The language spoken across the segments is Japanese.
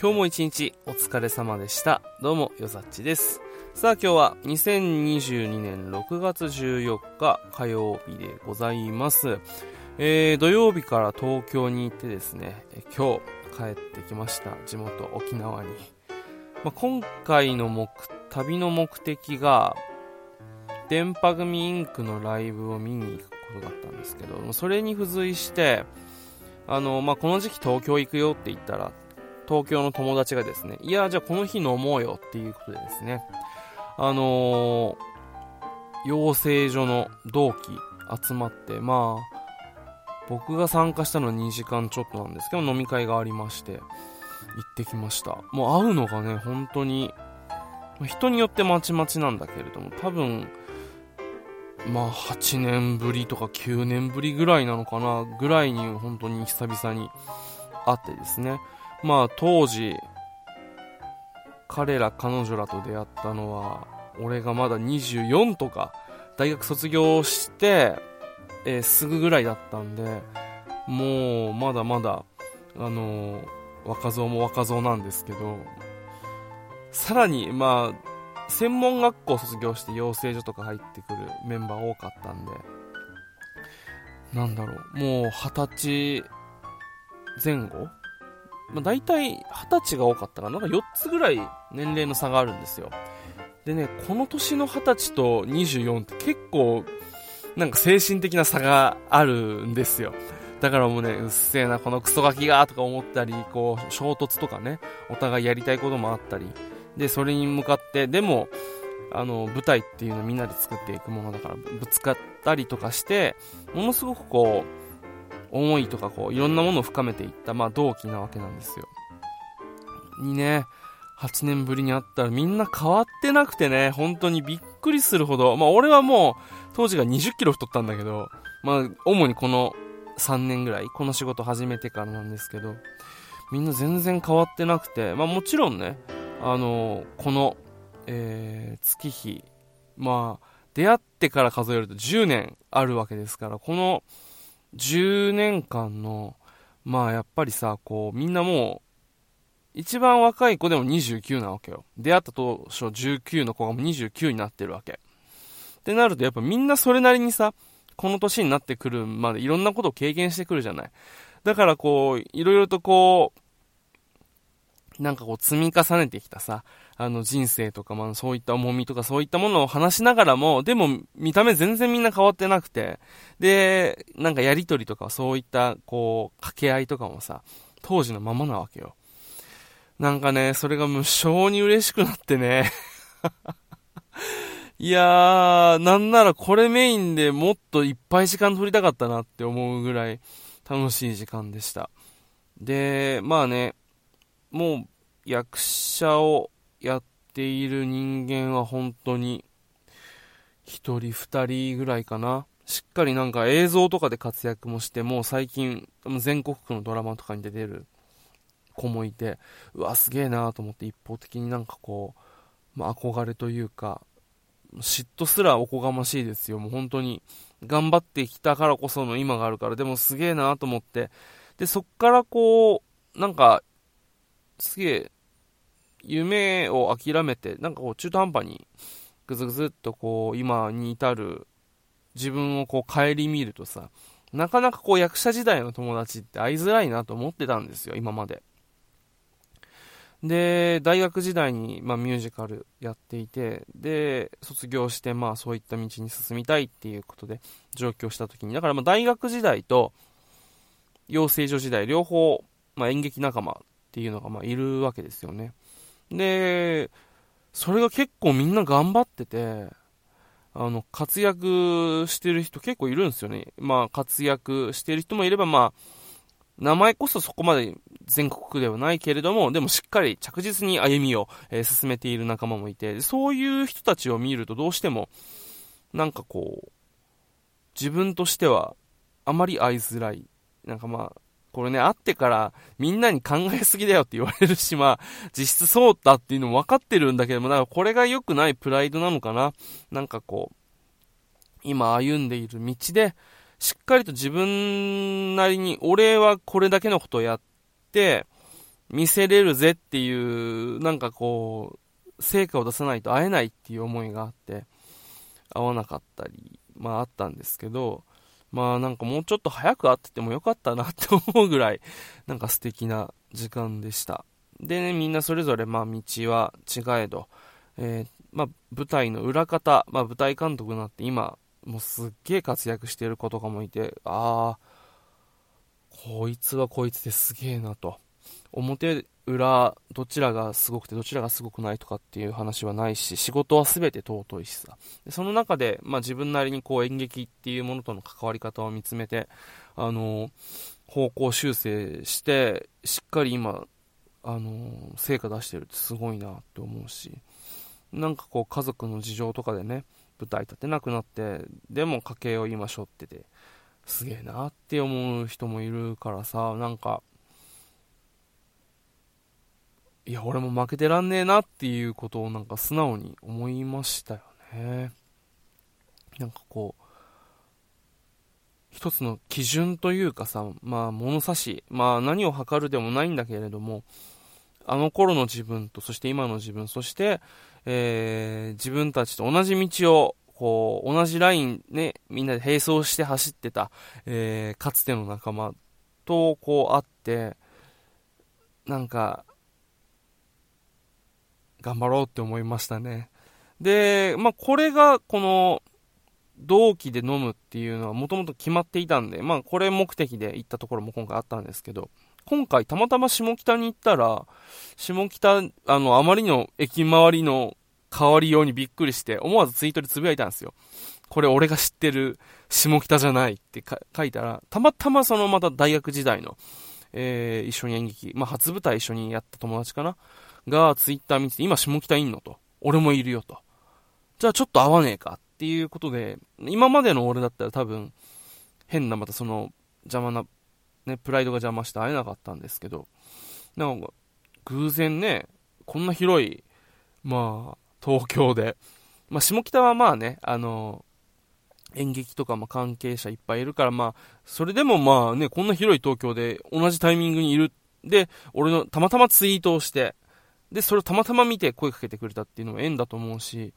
今日も一日お疲れ様でした。どうも、よざっちです。さあ今日は2022年6月14日火曜日でございます。えー、土曜日から東京に行ってですね、今日帰ってきました。地元沖縄に。まあ、今回の目、旅の目的が、電波組インクのライブを見に行くことだったんですけど、それに付随して、あの、まあ、この時期東京行くよって言ったら、東京の友達がですね、いや、じゃあこの日飲もうよっていうことでですね、あのー、養成所の同期集まって、まあ、僕が参加したのは2時間ちょっとなんですけど、飲み会がありまして、行ってきました。もう会うのがね、本当に、人によってまちまちなんだけれども、多分、まあ8年ぶりとか9年ぶりぐらいなのかな、ぐらいに本当に久々に会ってですね、まあ当時彼ら彼女らと出会ったのは俺がまだ24とか大学卒業して、えー、すぐぐらいだったんでもうまだまだあのー、若造も若造なんですけどさらにまあ専門学校卒業して養成所とか入ってくるメンバー多かったんでなんだろうもう二十歳前後まあ、大体20歳が多かったかな。なんか4つぐらい年齢の差があるんですよ。でね、この年の20歳と24って結構、なんか精神的な差があるんですよ。だからもうね、うっせえな、このクソガキが、とか思ったり、こう、衝突とかね、お互いやりたいこともあったり、で、それに向かって、でも、あの、舞台っていうのをみんなで作っていくものだから、ぶつかったりとかして、ものすごくこう、思いとかこういろんなものを深めていった、まあ、同期なわけなんですよ。にね、8年ぶりに会ったらみんな変わってなくてね、本当にびっくりするほど、まあ俺はもう当時が20キロ太ったんだけど、まあ主にこの3年ぐらい、この仕事始めてからなんですけど、みんな全然変わってなくて、まあもちろんね、あのこの、えー、月日、まあ出会ってから数えると10年あるわけですから、この10年間の、まあやっぱりさ、こう、みんなもう、一番若い子でも29なわけよ。出会った当初19の子がもう29になってるわけ。ってなるとやっぱみんなそれなりにさ、この年になってくるまでいろんなことを経験してくるじゃない。だからこう、いろいろとこう、なんかこう積み重ねてきたさ、あの人生とか、まあそういった重みとかそういったものを話しながらも、でも見た目全然みんな変わってなくて、で、なんかやりとりとかそういったこう掛け合いとかもさ、当時のままなわけよ。なんかね、それが無性に嬉しくなってね。いやー、なんならこれメインでもっといっぱい時間取りたかったなって思うぐらい楽しい時間でした。で、まあね、もう役者をやっている人間は本当に1人2人ぐらいかな。しっかりなんか映像とかで活躍もして、もう最近全国区のドラマとかに出てる子もいて、うわ、すげえなと思って一方的になんかこう、まあ、憧れというか、嫉妬すらおこがましいですよ。もう本当に頑張ってきたからこその今があるから、でもすげえなと思って、で、そっからこう、なんかすげえ、夢を諦めて、なんかこう中途半端に、ぐずぐずっとこう、今に至る自分をこう顧みるとさ、なかなかこう役者時代の友達って会いづらいなと思ってたんですよ、今まで。で、大学時代に、まあ、ミュージカルやっていて、で、卒業して、まあ、そういった道に進みたいっていうことで上京した時に、だからまあ大学時代と養成所時代、両方、まあ、演劇仲間っていうのがまあいるわけですよね。で、それが結構みんな頑張ってて、あの、活躍してる人結構いるんですよね。まあ、活躍してる人もいれば、まあ、名前こそそこまで全国ではないけれども、でもしっかり着実に歩みを、えー、進めている仲間もいて、そういう人たちを見るとどうしても、なんかこう、自分としてはあまり会いづらい。なんかまあ、これね、会ってからみんなに考えすぎだよって言われるし、まあ、実質そうだっていうのも分かってるんだけども、だからこれが良くないプライドなのかな？なんかこう、今歩んでいる道で、しっかりと自分なりに、俺はこれだけのことをやって、見せれるぜっていう、なんかこう、成果を出さないと会えないっていう思いがあって、会わなかったり、まああったんですけど、まあなんかもうちょっと早く会っててもよかったなって思うぐらい、なんか素敵な時間でした。でね、みんなそれぞれまあ道は違えど、えー、まあ舞台の裏方、まあ舞台監督になって今、もうすっげえ活躍してる子とかもいて、ああ、こいつはこいつですげえなと。表裏どちらがすごくてどちらがすごくないとかっていう話はないし仕事は全て尊いしさ。その中で、まあ、自分なりにこう演劇っていうものとの関わり方を見つめてあの方向修正してしっかり今あの成果出してるってすごいなって思うしなんかこう家族の事情とかでね舞台立てなくなってでも家計を今背負っててすげえなって思う人もいるからさなんかいや、俺も負けてらんねえなっていうことをなんか素直に思いましたよね。なんかこう、一つの基準というかさ、まあ物差し、まあ何を測るでもないんだけれども、あの頃の自分と、そして今の自分、そして、えー、自分たちと同じ道を、こう、同じラインね、みんなで並走して走ってた、えー、かつての仲間と、こう会って、なんか、頑張ろうって思いましたね。で、まあ、これが、この、同期で飲むっていうのはもともと決まっていたんで、まあ、これ目的で行ったところも今回あったんですけど、今回たまたま下北に行ったら、下北、あの、あまりの駅周りの変わりようにびっくりして、思わずツイートでつぶやいたんですよ。これ俺が知ってる下北じゃないって書いたら、たまたまそのまた大学時代の、えー、一緒に演劇、まあ、初舞台一緒にやった友達かな。がツイッター見てて、今下北いんのと。俺もいるよと。じゃあちょっと会わねえかっていうことで、今までの俺だったら多分、変なまたその邪魔な、ね、プライドが邪魔して会えなかったんですけど、なんか、偶然ね、こんな広い、まあ、東京で、まあ、下北はまあね、あの、演劇とかも関係者いっぱいいるから、まあ、それでもまあね、こんな広い東京で同じタイミングにいる。で、俺のたまたまツイートをして、で、それをたまたま見て声かけてくれたっていうのも縁だと思うし、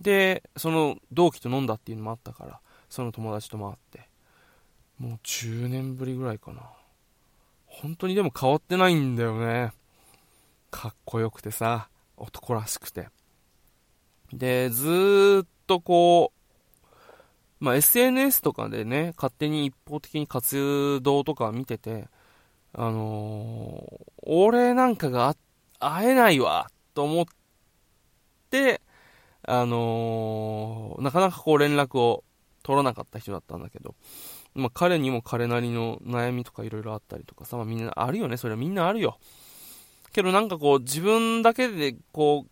で、その同期と飲んだっていうのもあったから、その友達とも会って、もう10年ぶりぐらいかな。本当にでも変わってないんだよね。かっこよくてさ、男らしくて。で、ずーっとこう、まあ、SNS とかでね、勝手に一方的に活動とか見てて、あのー、俺なんかがあっ会えないわ、と思って、あのー、なかなかこう連絡を取らなかった人だったんだけど、まあ彼にも彼なりの悩みとか色々あったりとかさ、まあみんなあるよね、それはみんなあるよ。けどなんかこう自分だけでこう、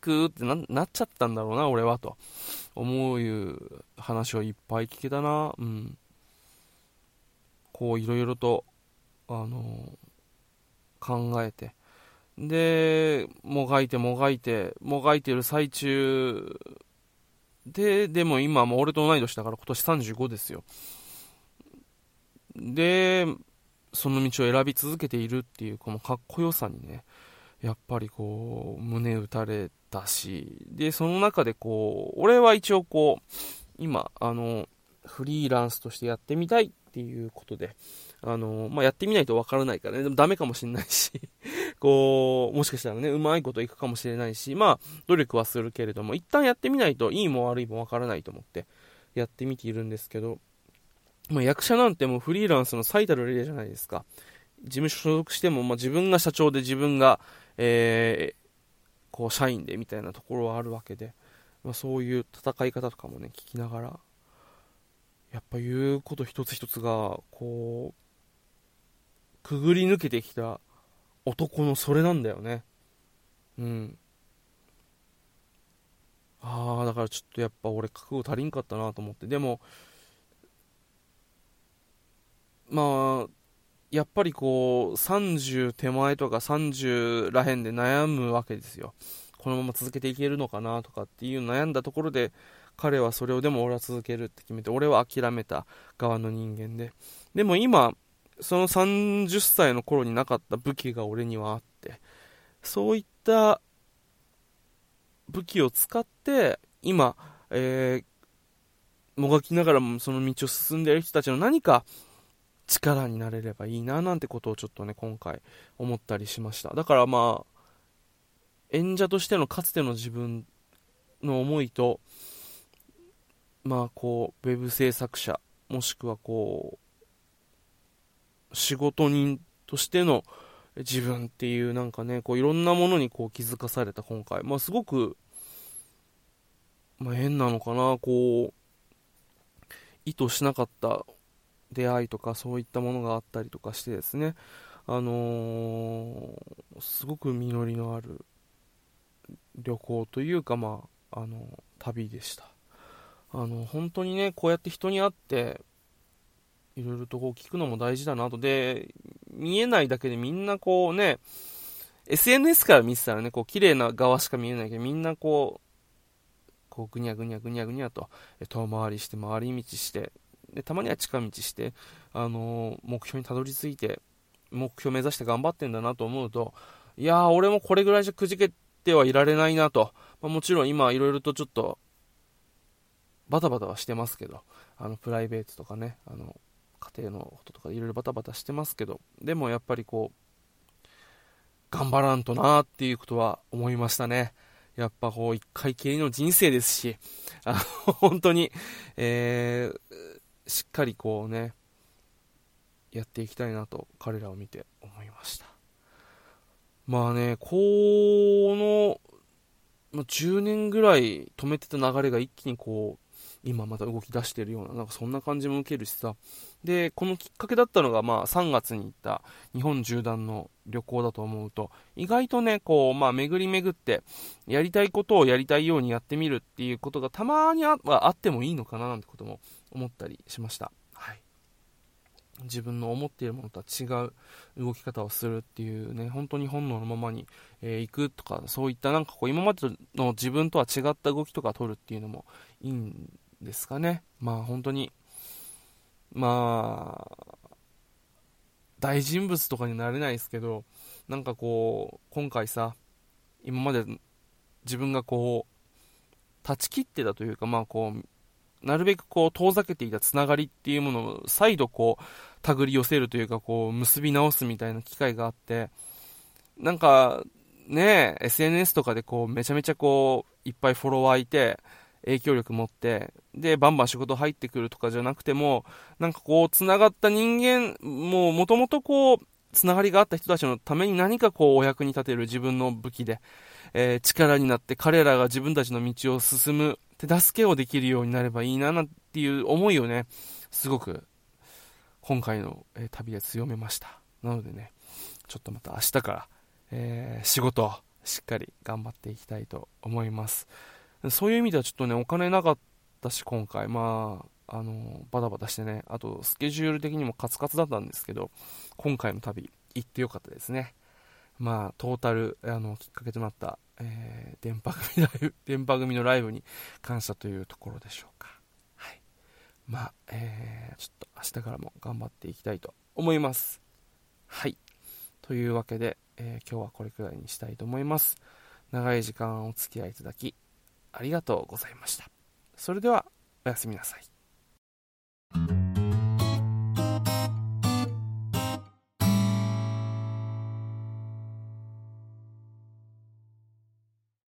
くーってななっちゃったんだろうな、俺はと。思ういう話をいっぱい聞けたな、うん。こういろいろと、あのー、考えて、で、もがいてもがいて、もがいてる最中で、でも今もう俺と同い年だから今年35ですよ。で、その道を選び続けているっていうこのかっこよさにね、やっぱりこう、胸打たれたし、で、その中でこう、俺は一応こう、今、あの、フリーランスとしてやってみたいっていうことで、あの、まあ、やってみないとわからないからね、でもダメかもしれないしこう、もしかしたらね、うまいこといくかもしれないし、まあ、努力はするけれども、一旦やってみないといいも悪いもわからないと思って、やってみているんですけど、まあ、役者なんてもうフリーランスの最たる例じゃないですか。事務所所属しても、まあ、自分が社長で自分が、えー、こう、社員でみたいなところはあるわけで、まあ、そういう戦い方とかもね、聞きながら、やっぱ言うこと一つ一つが、こう、くぐり抜けてきた男のそれなんだよね。うん。ああ、だからちょっとやっぱ俺覚悟足りんかったなと思って。でも、まあ、やっぱりこう、30手前とか30らへんで悩むわけですよ。このまま続けていけるのかなとかっていう悩んだところで、彼はそれをでも俺は続けるって決めて、俺は諦めた側の人間で。でも今、その30歳の頃になかった武器が俺にはあって、そういった武器を使って、今、えー、もがきながらもその道を進んでいる人たちの何か力になれればいいななんてことをちょっとね、今回思ったりしました。だからまあ、演者としてのかつての自分の思いと、まあこう、ウェブ制作者、もしくはこう、仕事人としての自分っていうなんかね、こういろんなものにこう気づかされた今回。まあすごく、まあ変なのかな、こう、意図しなかった出会いとかそういったものがあったりとかしてですね、あのー、すごく実りのある旅行というか、まあ、あの旅でした。あの本当にね、こうやって人に会って、いろいろとこう聞くのも大事だなと。で、見えないだけでみんなこうね、SNS から見てたらね、こう綺麗な側しか見えないけど、みんなこう、こうぐにゃぐにゃぐにゃぐにゃと遠回りして回り道してでたまには近道して、あの目標にたどり着いて、目標目指して頑張ってんだなと思うと、いやー、俺もこれぐらいじゃくじけてはいられないなと。まあ、もちろん今いろいろとちょっと、バタバタはしてますけど、あの、プライベートとかね、あの、家庭のこととかいろいろバタバタしてますけど、でもやっぱりこう、頑張らんとなーっていうことは思いましたね。やっぱこう、一回きりの人生ですし、あの、本当に、えー、しっかりこうね、やっていきたいなと彼らを見て思いました。まあね、この、10年ぐらい止めてた流れが一気にこう、今また動き出してるような、なんかそんな感じも受けるしさ。で、このきっかけだったのが、まあ3月に行った日本縦断の旅行だと思うと、意外とね、こう、まあ巡り巡って、やりたいことをやりたいようにやってみるっていうことがたまにああってもいいのかななんてことも思ったりしました。はい。自分の思っているものとは違う動き方をするっていうね、本当に本能のままに、えー、行くとか、そういったなんかこう今までの自分とは違った動きとか取るっていうのもいいんですかね。まあ本当に、まあ、大人物とかになれないですけど、なんかこう、今回さ、今まで自分がこう、断ち切ってたというか、まあこう、なるべくこう遠ざけていたつながりっていうものを再度こう手繰り寄せるというかこう結び直すみたいな機会があってなんかね SNS とかでこうめちゃめちゃこういっぱいフォロワーいて影響力持ってでバンバン仕事入ってくるとかじゃなくてもなんかこうつながった人間もうもともとこうつながりがあった人たちのために何かこうお役に立てる自分の武器で、えー、力になって彼らが自分たちの道を進む手助けをできるようになればいいななんていう思いをね、すごく今回の、え旅で強めました。なのでね、ちょっとまた明日から、えー、仕事をしっかり頑張っていきたいと思います。そういう意味ではちょっとね、お金なかったし、今回、まあ、あの、バタバタしてね、あと、スケジュール的にもカツカツだったんですけど、今回の旅、行ってよかったですね。まあ、トータル、あの、きっかけとなった、えー、電波組ライブ、電波組のライブに感謝というところでしょうか。はい。まあ、えー、ちょっと明日からも頑張っていきたいと思います。はい。というわけで、えー、今日はこれくらいにしたいと思います。長い時間お付き合いいただき、ありがとうございました。それでは、おやすみなさい。